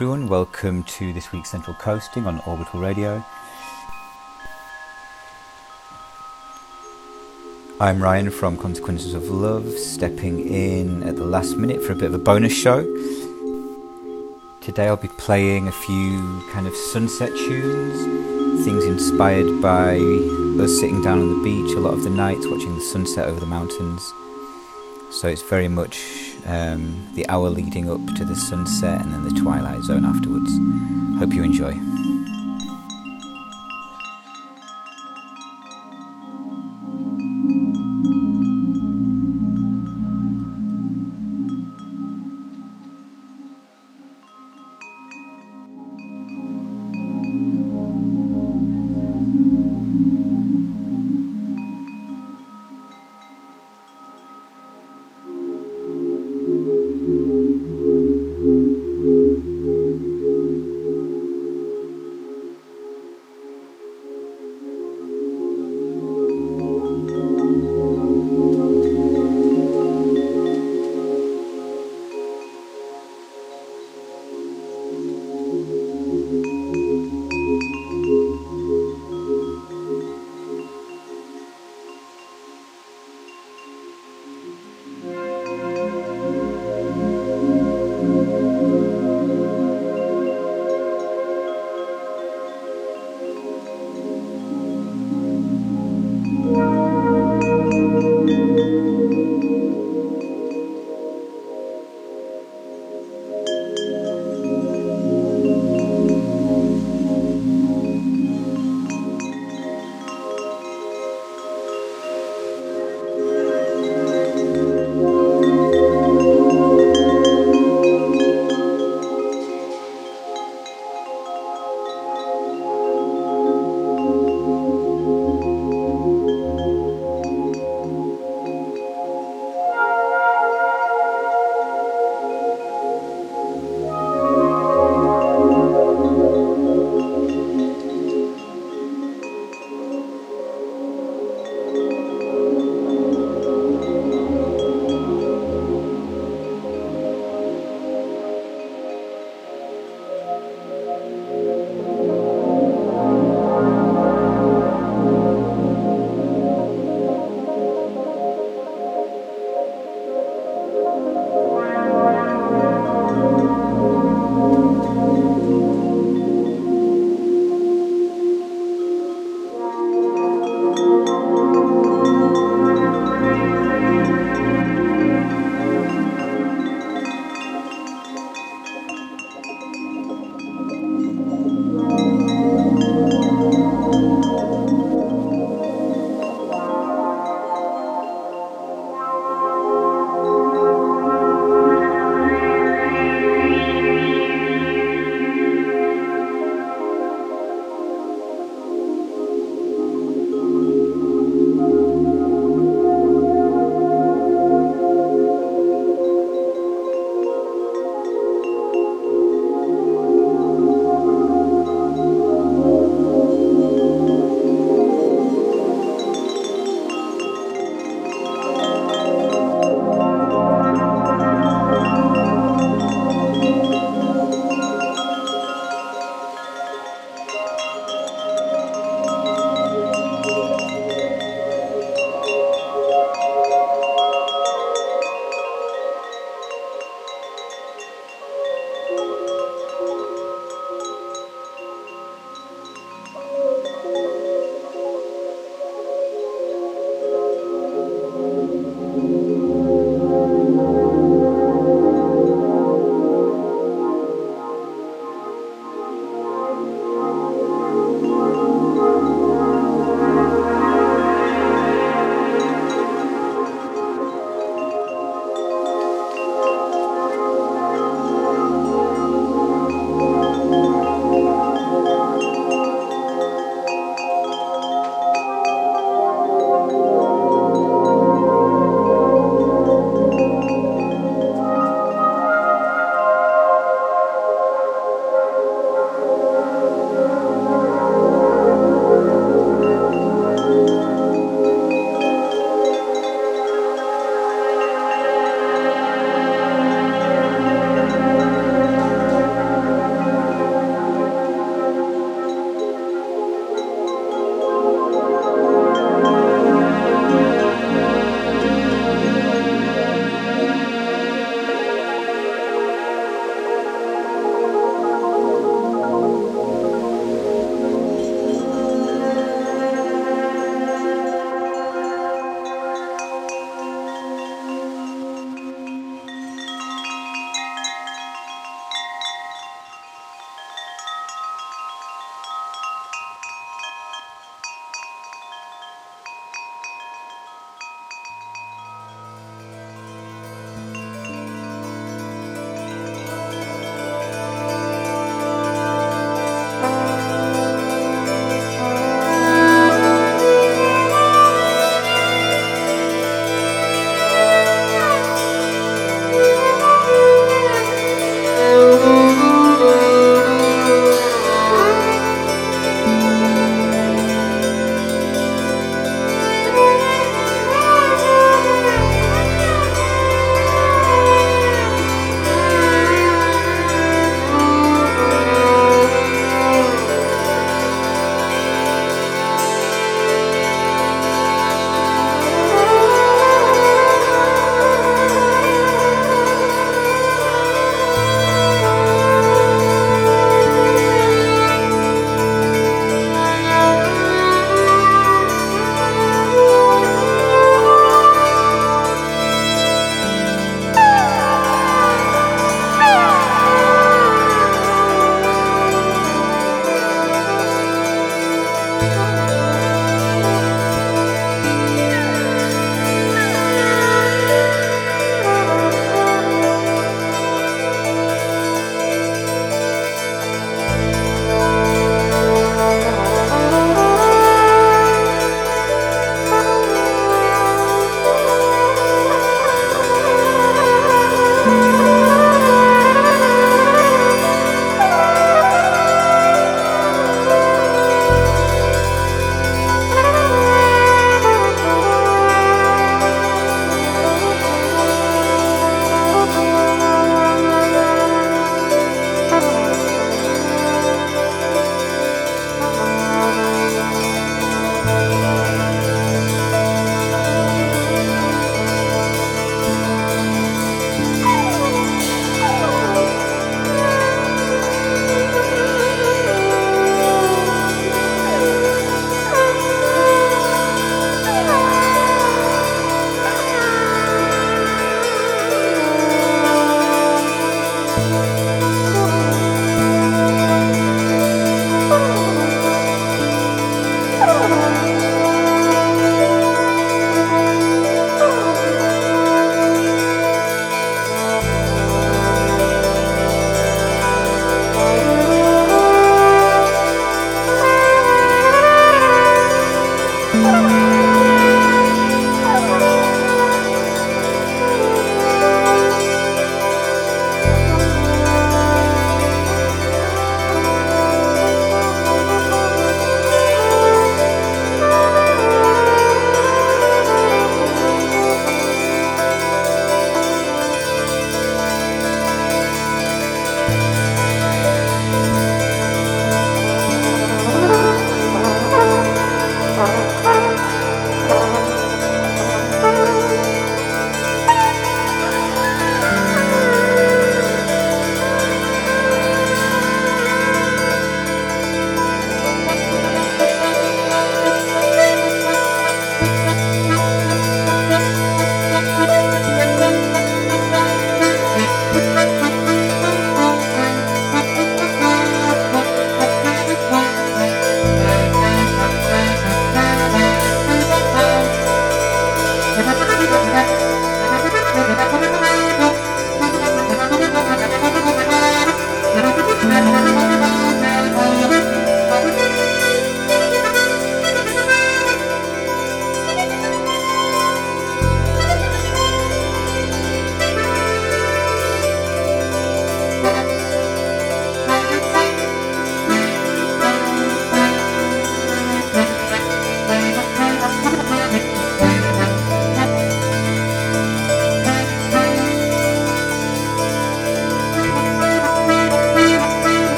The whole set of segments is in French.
Everyone. Welcome to this week's Central Coasting on Orbital Radio. I'm Ryan from Consequences of Love, stepping in at the last minute for a bit of a bonus show. Today I'll be playing a few kind of sunset tunes, things inspired by us sitting down on the beach a lot of the nights watching the sunset over the mountains. So it's very much um, the hour leading up to the sunset and then the twilight zone afterwards. Hope you enjoy.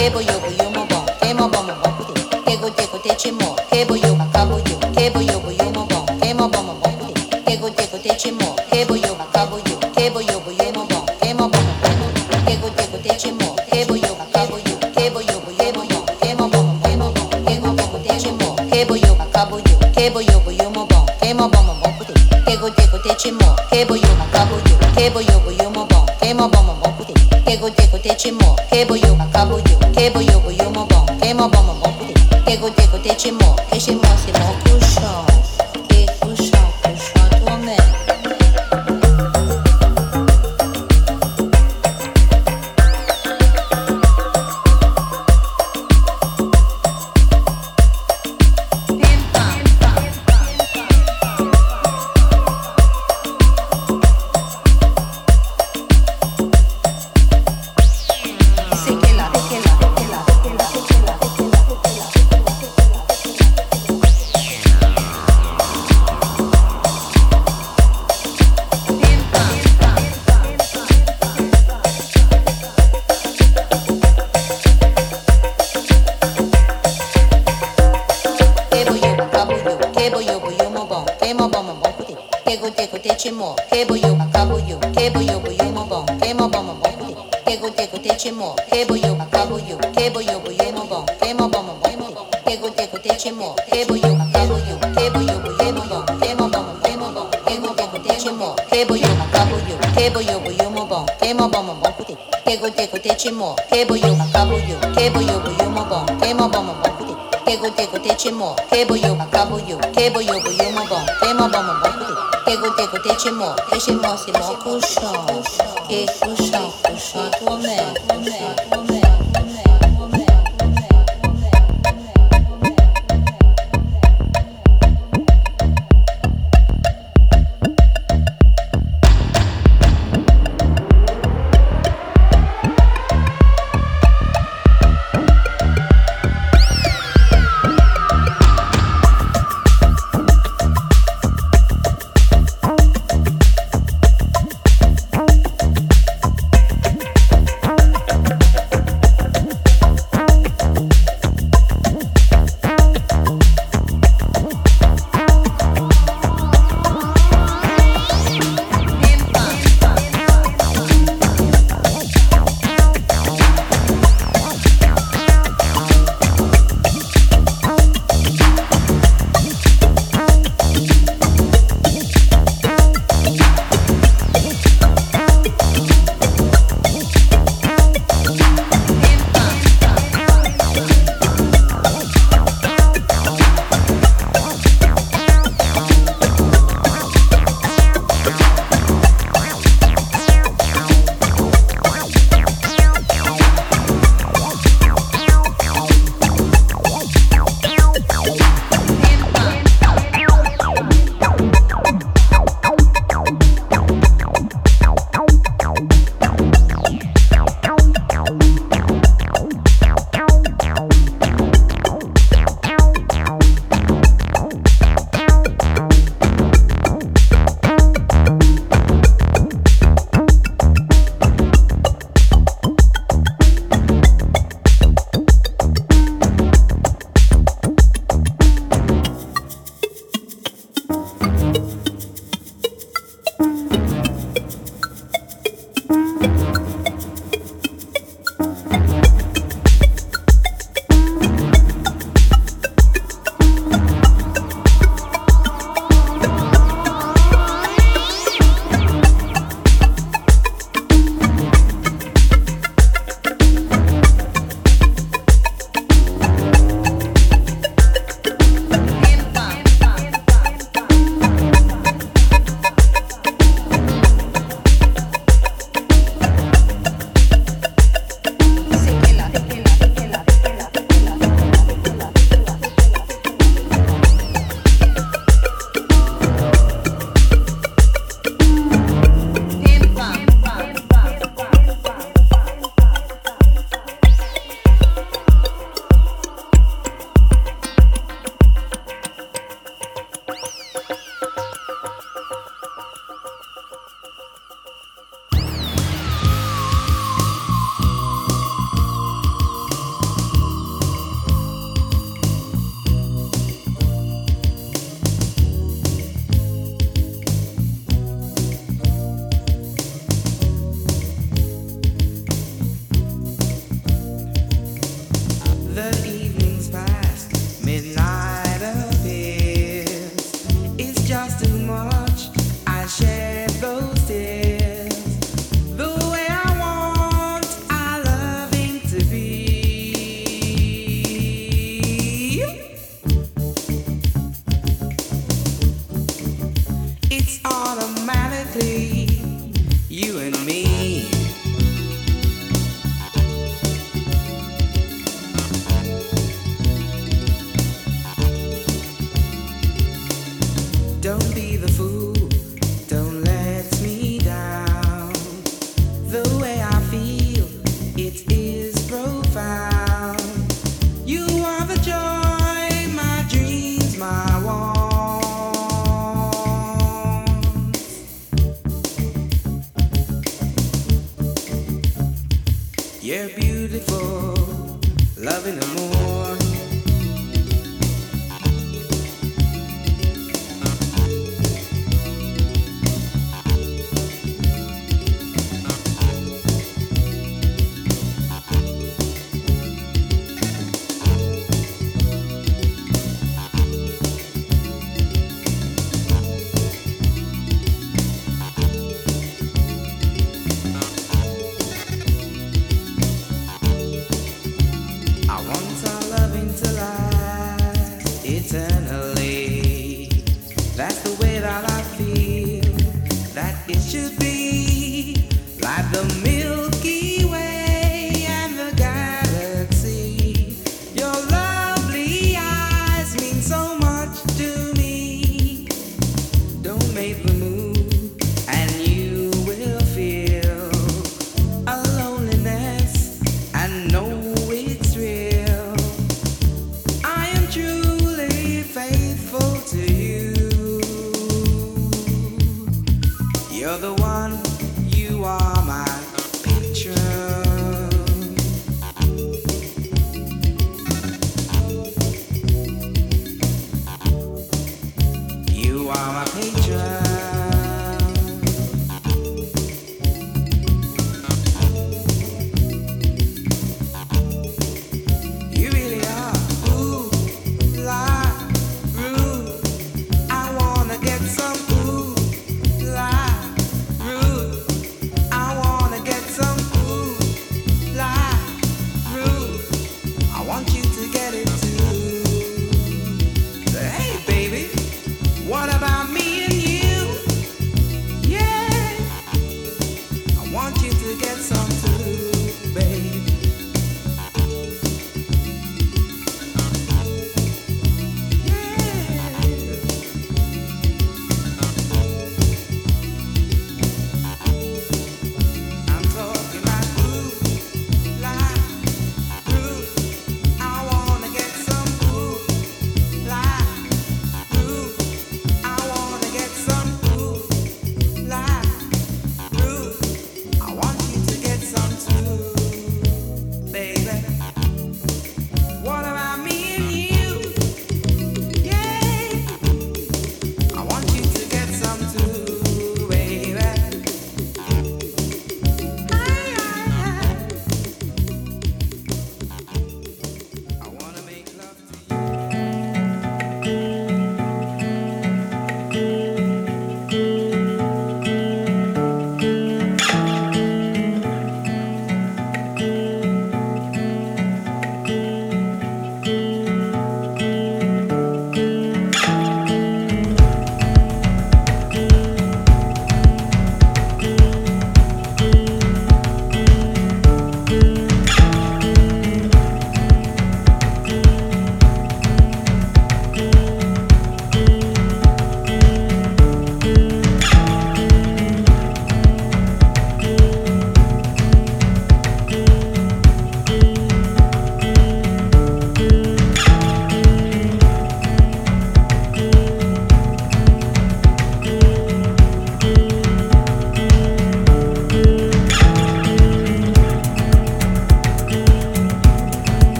table, you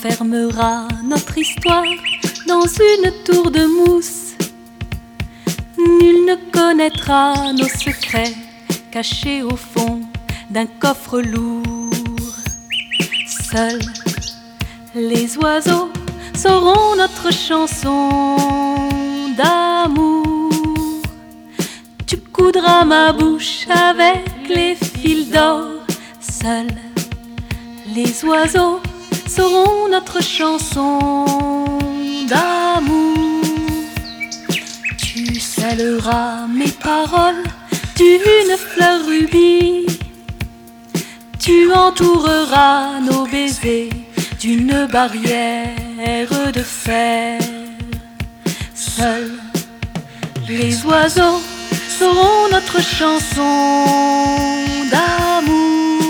Tu enfermeras notre histoire dans une tour de mousse. Nul ne connaîtra nos secrets cachés au fond d'un coffre lourd. Seuls les oiseaux sauront notre chanson d'amour. Tu coudras ma bouche avec les fils d'or. Seuls les oiseaux chanson d'amour. Tu scelleras mes paroles d'une fleur rubis. Tu entoureras nos baisers d'une barrière de fer. Seuls les oiseaux sauront notre chanson d'amour.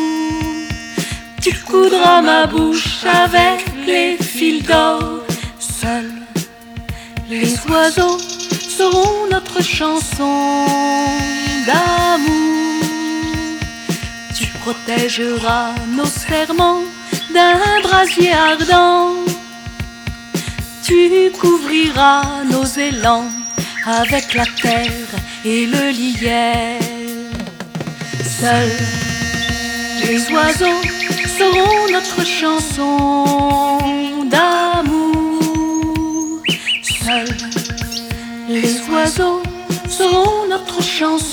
Tu coudras ma bouche avec les fils d'or. Seuls les oiseaux sauront notre chanson d'amour. Tu protégeras nos serments d'un brasier ardent. Tu couvriras nos élans avec la terre et le lierre. Seuls les oiseaux seront notre chanson chanson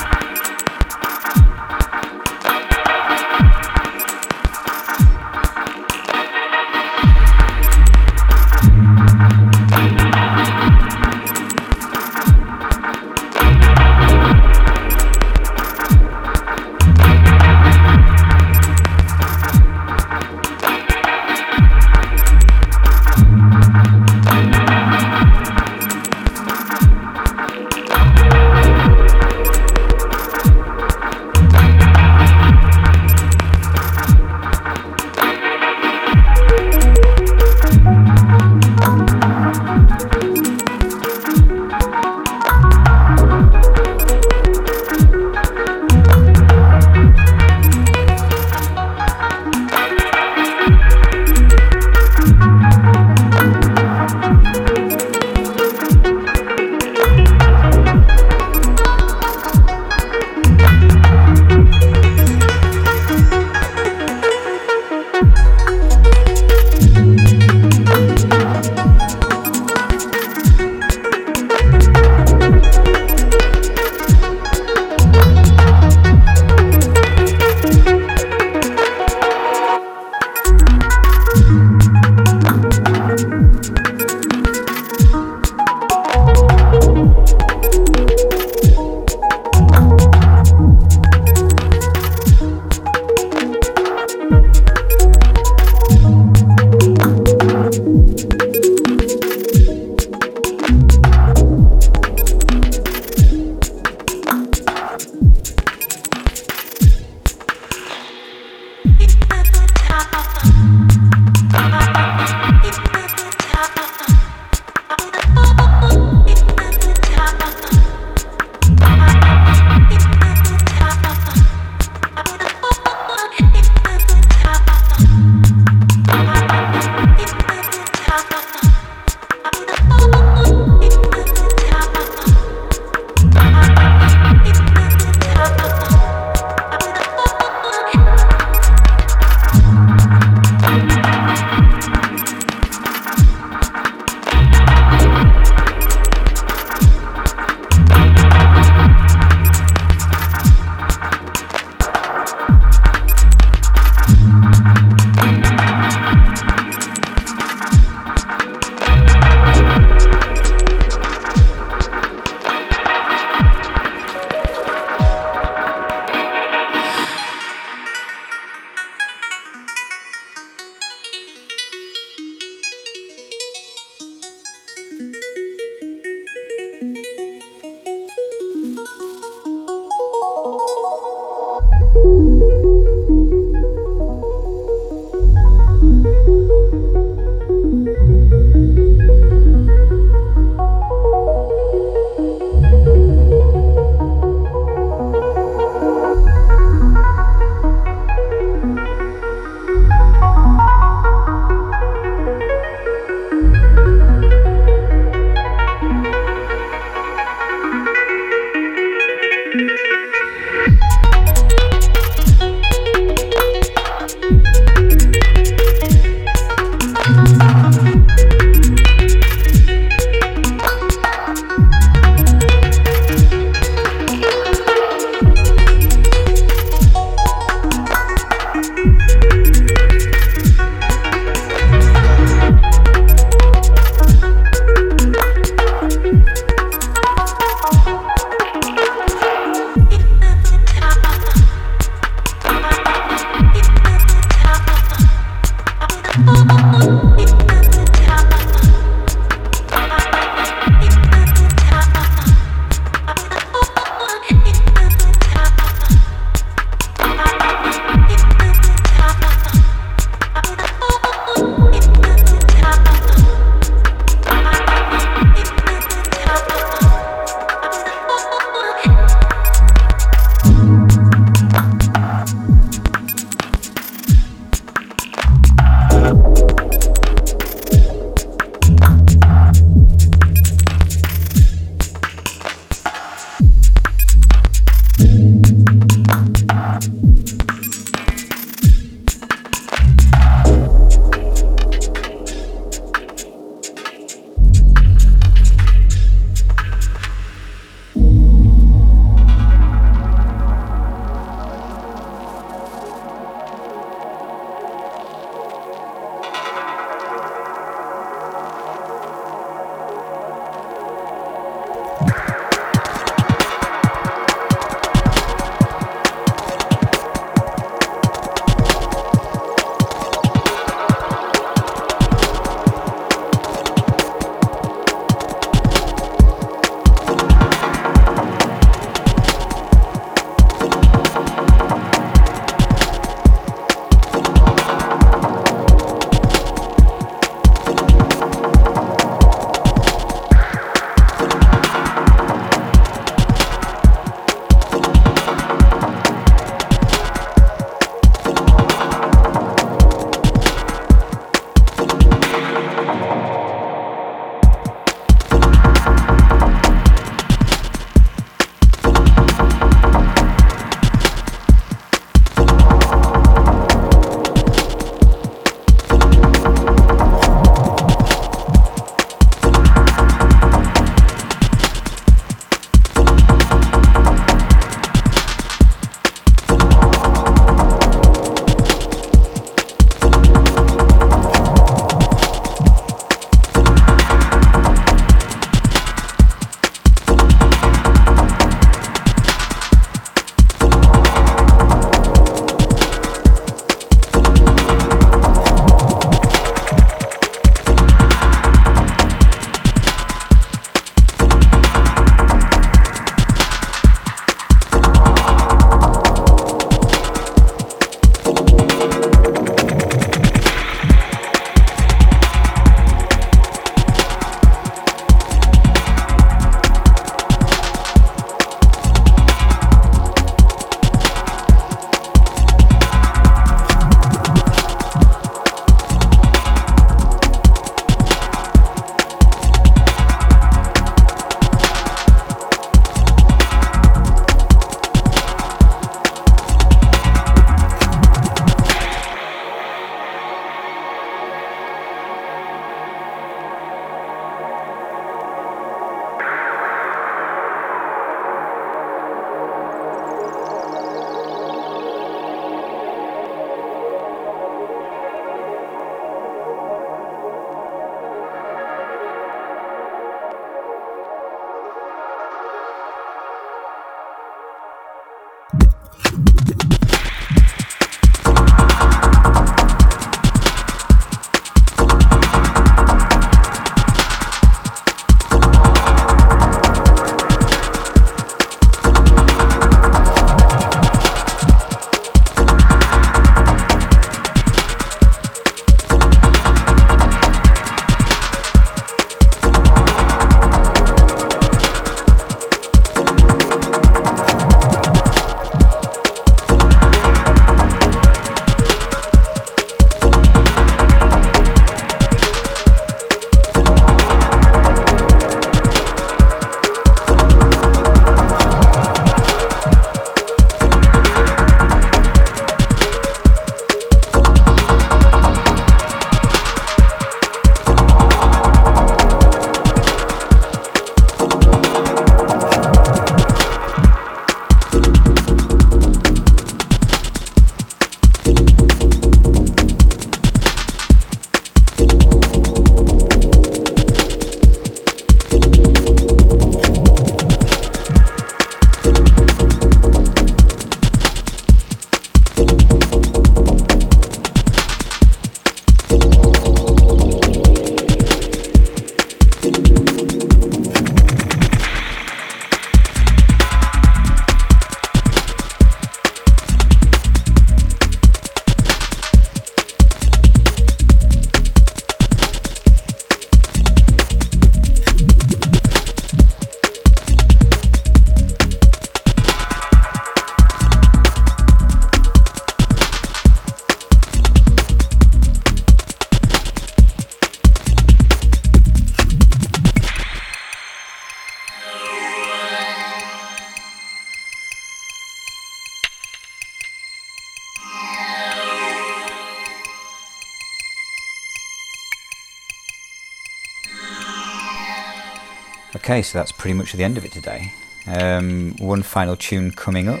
Okay, so that's pretty much the end of it today. Um, one final tune coming up.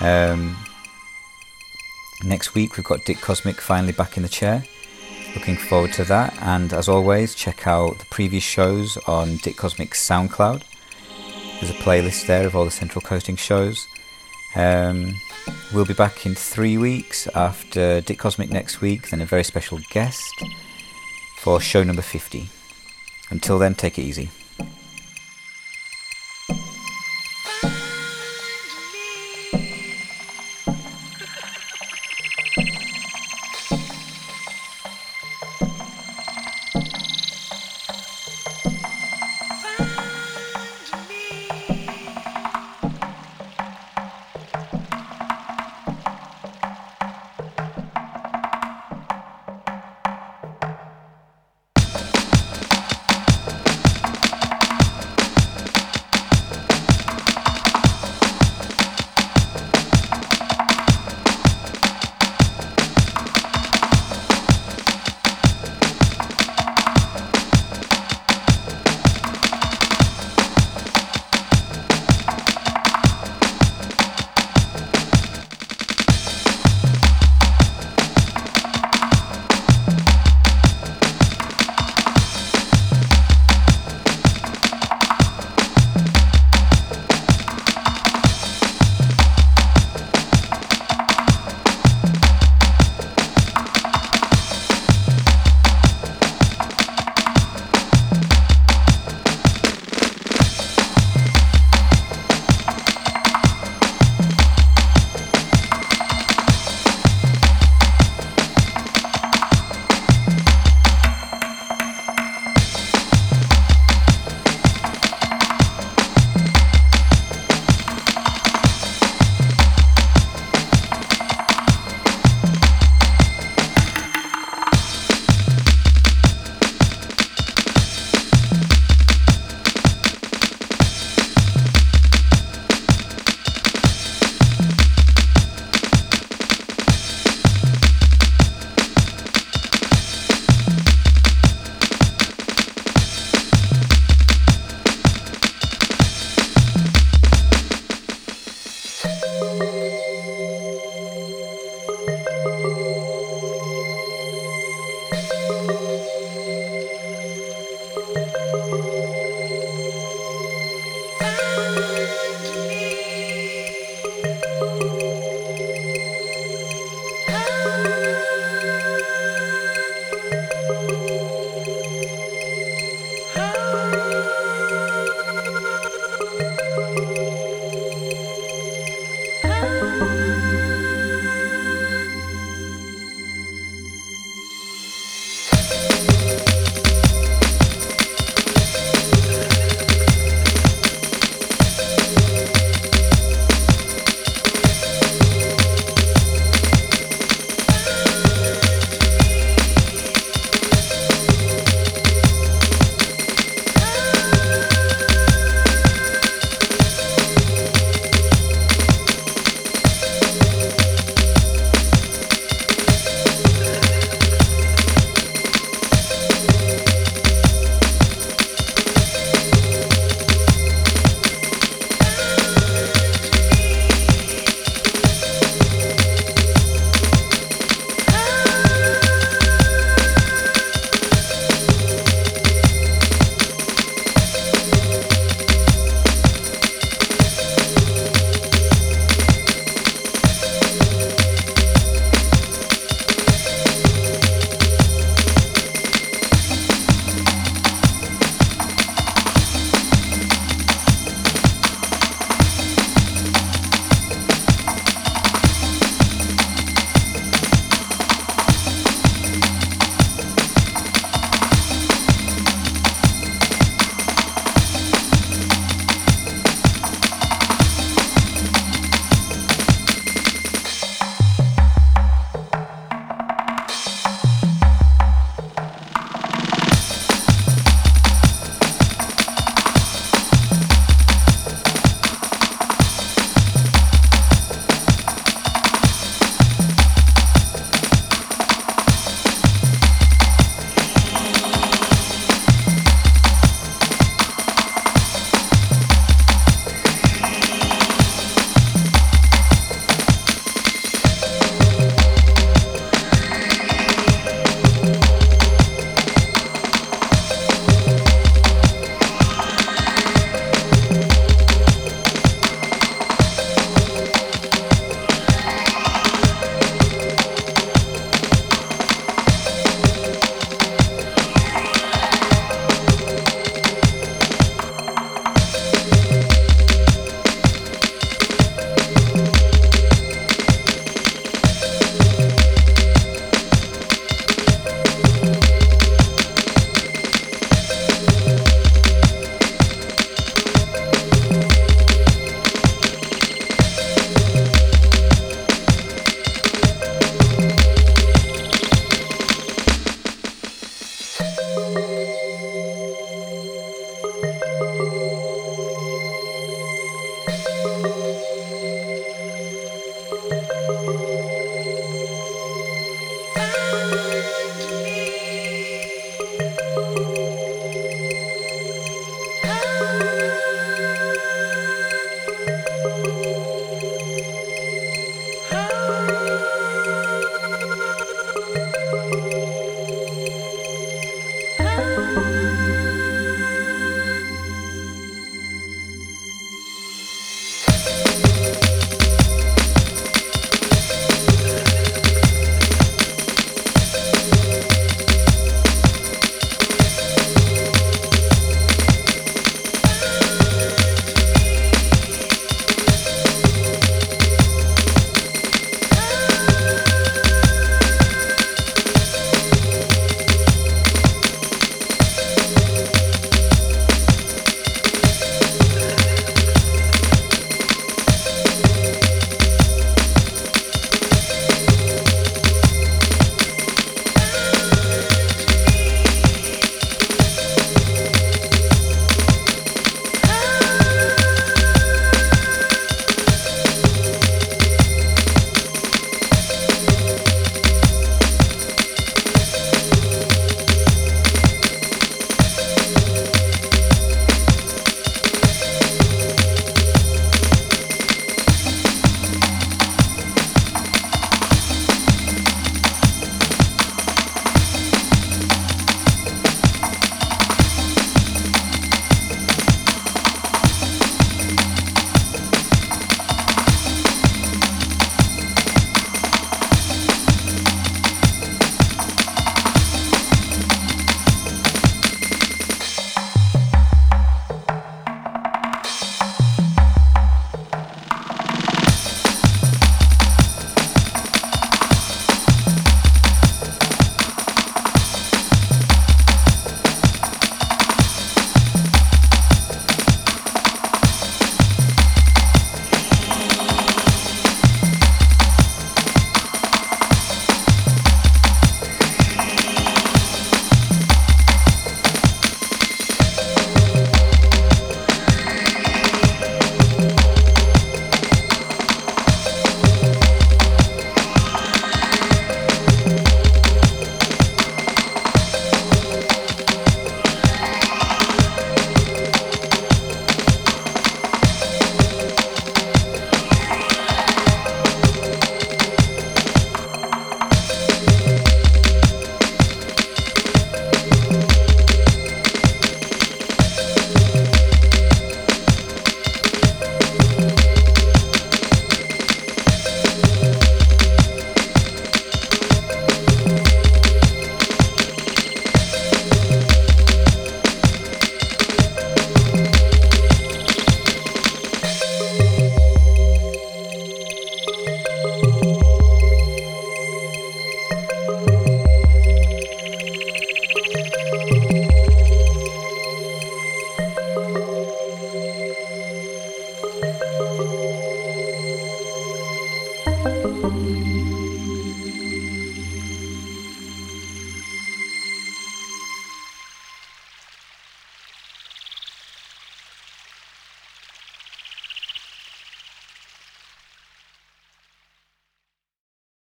Um, next week we've got Dick Cosmic finally back in the chair. Looking forward to that. And as always, check out the previous shows on Dick Cosmic's SoundCloud. There's a playlist there of all the Central Coasting shows. Um, we'll be back in three weeks after Dick Cosmic next week, then a very special guest for show number 50. Until then, take it easy.